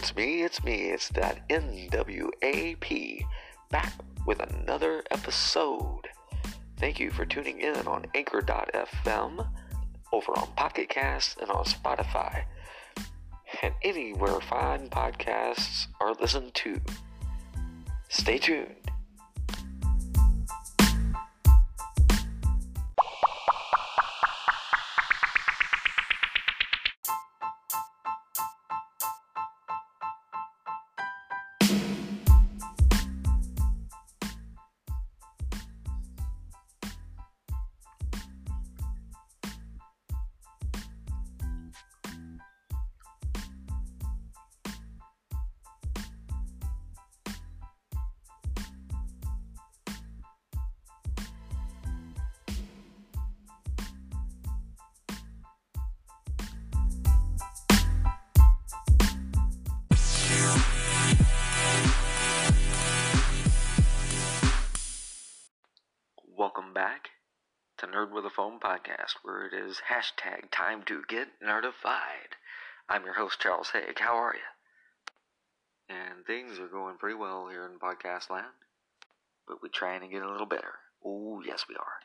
it's me, it's me, it's that NWAP back with another episode. Thank you for tuning in on Anchor.fm, over on Pocket Cast, and on Spotify, and anywhere fine podcasts are listened to. Stay tuned. Nerd with a Phone podcast, where it is hashtag time to get nerdified. I'm your host, Charles Haig. How are you? And things are going pretty well here in podcast land, but we're trying to get a little better. Oh, yes, we are.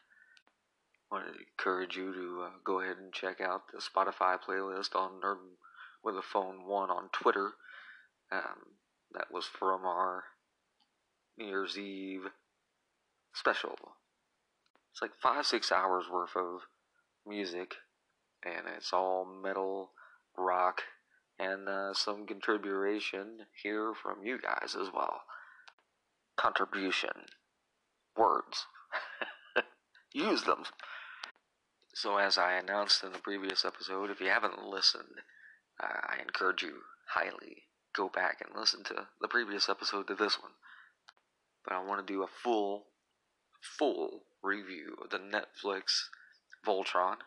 I want to encourage you to uh, go ahead and check out the Spotify playlist on Nerd with a Phone 1 on Twitter. Um, that was from our New Year's Eve special it's like five six hours worth of music and it's all metal rock and uh, some contribution here from you guys as well. Contribution. Words. Use them. So as i announced in the previous episode if you haven't listened uh, i encourage you highly go back and listen to the previous episode to this one. But i want to do a full full review of the Netflix Voltron.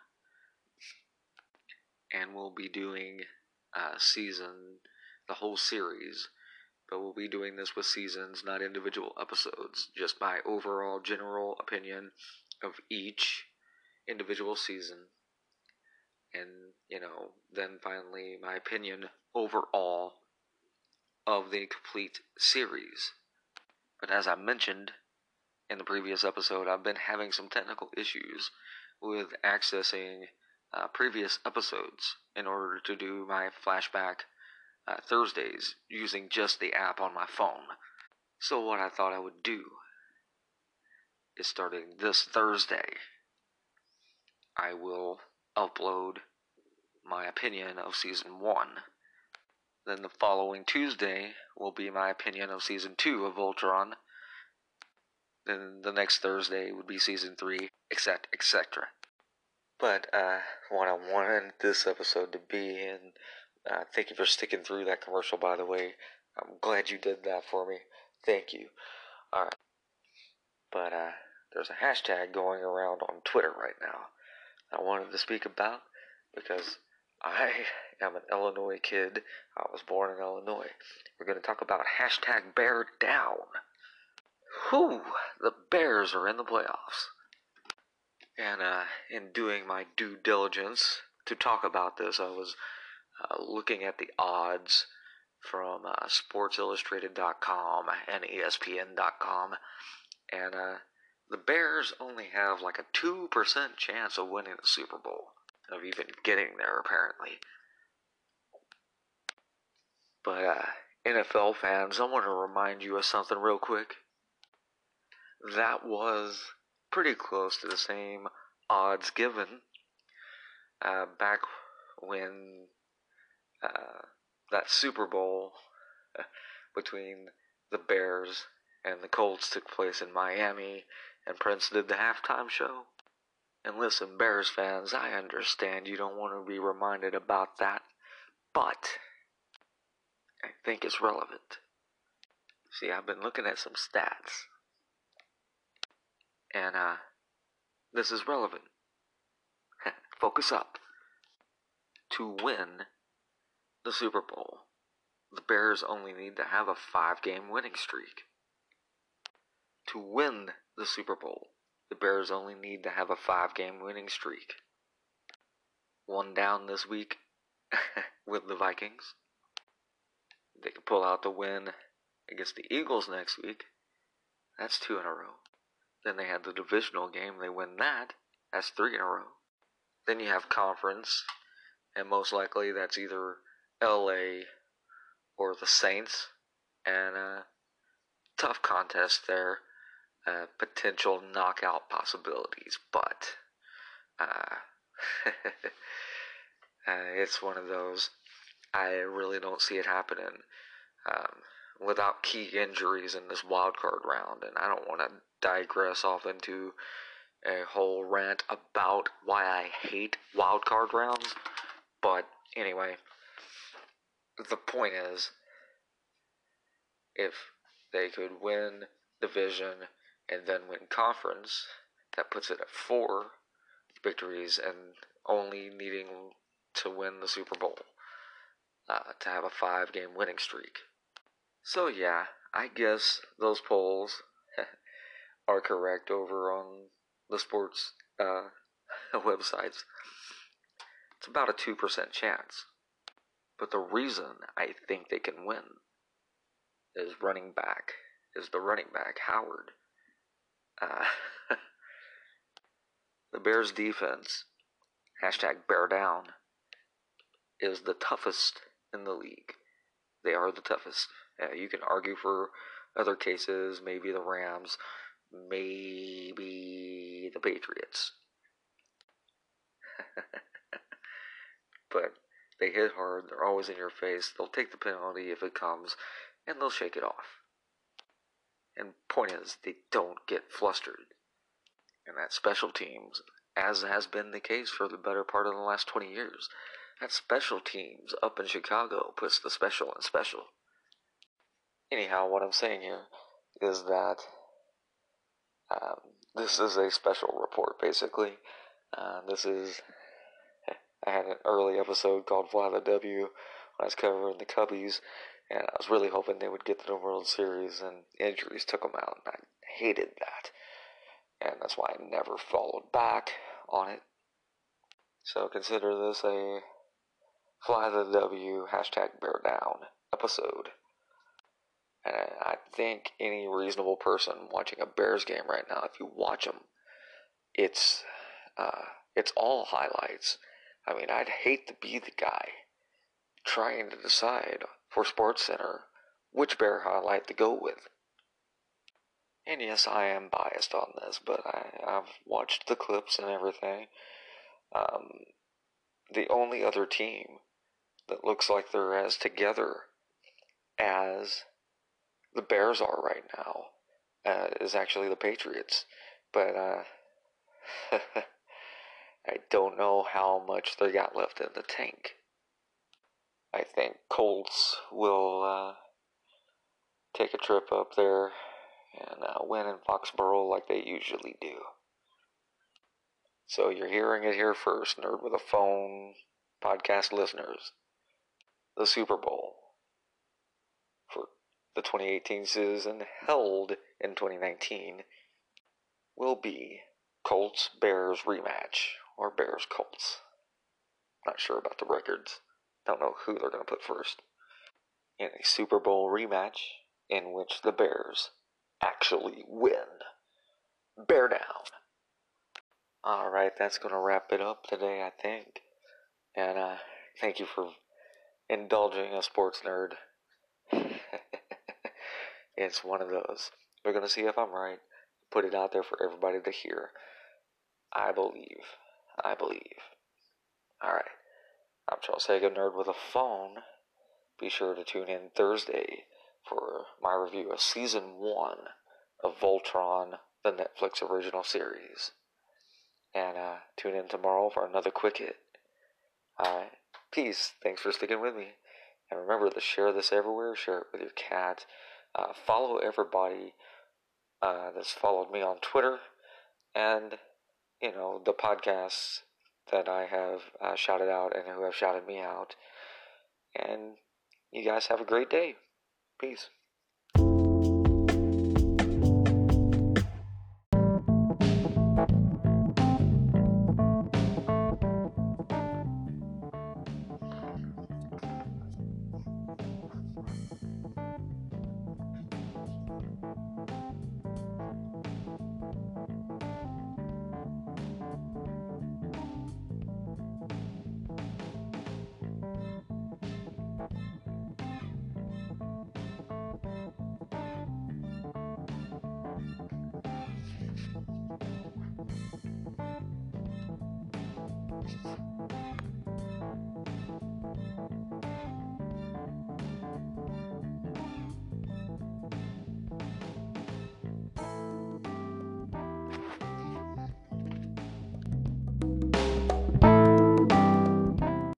And we'll be doing uh, season, the whole series. But we'll be doing this with seasons, not individual episodes. Just my overall general opinion of each individual season. And, you know, then finally my opinion overall of the complete series. But as I mentioned, in the previous episode, I've been having some technical issues with accessing uh, previous episodes in order to do my flashback uh, Thursdays using just the app on my phone. So, what I thought I would do is starting this Thursday, I will upload my opinion of season 1. Then the following Tuesday will be my opinion of season 2 of Voltron then the next Thursday would be season three, etc., etc. But uh, what I wanted this episode to be, and uh, thank you for sticking through that commercial, by the way. I'm glad you did that for me. Thank you. All right. But uh, there's a hashtag going around on Twitter right now. I wanted to speak about because I am an Illinois kid. I was born in Illinois. We're going to talk about hashtag bear down. Whew, the Bears are in the playoffs. And uh, in doing my due diligence to talk about this, I was uh, looking at the odds from uh, SportsIllustrated.com and ESPN.com, and uh, the Bears only have like a 2% chance of winning the Super Bowl, of even getting there, apparently. But, uh, NFL fans, I want to remind you of something real quick that was pretty close to the same odds given uh, back when uh, that Super Bowl between the Bears and the Colts took place in Miami, and Prince did the halftime show. And listen, Bears fans, I understand you don't want to be reminded about that, but I think it's relevant. See, I've been looking at some stats and uh, this is relevant. Focus up. To win the Super Bowl, the Bears only need to have a five game winning streak. To win the Super Bowl, the Bears only need to have a five game winning streak. One down this week with the Vikings. they can pull out the win against the Eagles next week. That's two in a row. Then they had the divisional game. They win that. That's three in a row. Then you have conference, and most likely that's either LA or the Saints. And uh, tough contest there. Uh, potential knockout possibilities, but uh, uh, it's one of those. I really don't see it happening um, without key injuries in this wild card round, and I don't want to digress off into a whole rant about why I hate wild card rounds. But anyway, the point is, if they could win division and then win conference, that puts it at four victories and only needing to win the Super Bowl uh, to have a five game winning streak. So, yeah, I guess those polls are correct over on the sports uh, websites. It's about a 2% chance. But the reason I think they can win is running back, is the running back, Howard. Uh, the Bears defense, hashtag bear down, is the toughest in the league. They are the toughest. Uh, you can argue for other cases, maybe the Rams, maybe the Patriots. but they hit hard, they're always in your face, they'll take the penalty if it comes, and they'll shake it off. And point is, they don't get flustered. And that special teams, as has been the case for the better part of the last 20 years, that special teams up in Chicago puts the special in special. Anyhow, what I'm saying here is that um, this is a special report, basically. Uh, this is. I had an early episode called Fly the W when I was covering the Cubbies, and I was really hoping they would get to the World Series, and injuries took them out, and I hated that. And that's why I never followed back on it. So consider this a Fly the W hashtag bear down episode. And I think any reasonable person watching a Bears game right now, if you watch them, it's uh, it's all highlights. I mean, I'd hate to be the guy trying to decide for Sports Center which Bear highlight to go with. And yes, I am biased on this, but I, I've watched the clips and everything. Um, the only other team that looks like they're as together as the Bears are right now uh, is actually the Patriots. But uh, I don't know how much they got left in the tank. I think Colts will uh, take a trip up there and uh, win in Foxborough like they usually do. So you're hearing it here first, Nerd with a Phone podcast listeners. The Super Bowl the 2018 season held in 2019 will be Colts Bears rematch or Bears Colts. Not sure about the records. Don't know who they're going to put first. In a Super Bowl rematch in which the Bears actually win. Bear down. Alright, that's going to wrap it up today, I think. And uh, thank you for indulging a sports nerd. It's one of those. We're going to see if I'm right. Put it out there for everybody to hear. I believe. I believe. Alright. I'm Charles Hagan, nerd with a phone. Be sure to tune in Thursday for my review of season one of Voltron, the Netflix original series. And uh, tune in tomorrow for another quick hit. Alright. Peace. Thanks for sticking with me. And remember to share this everywhere. Share it with your cat. Uh, follow everybody uh, that's followed me on Twitter. And, you know, the podcasts that I have uh, shouted out and who have shouted me out. And you guys have a great day. Peace.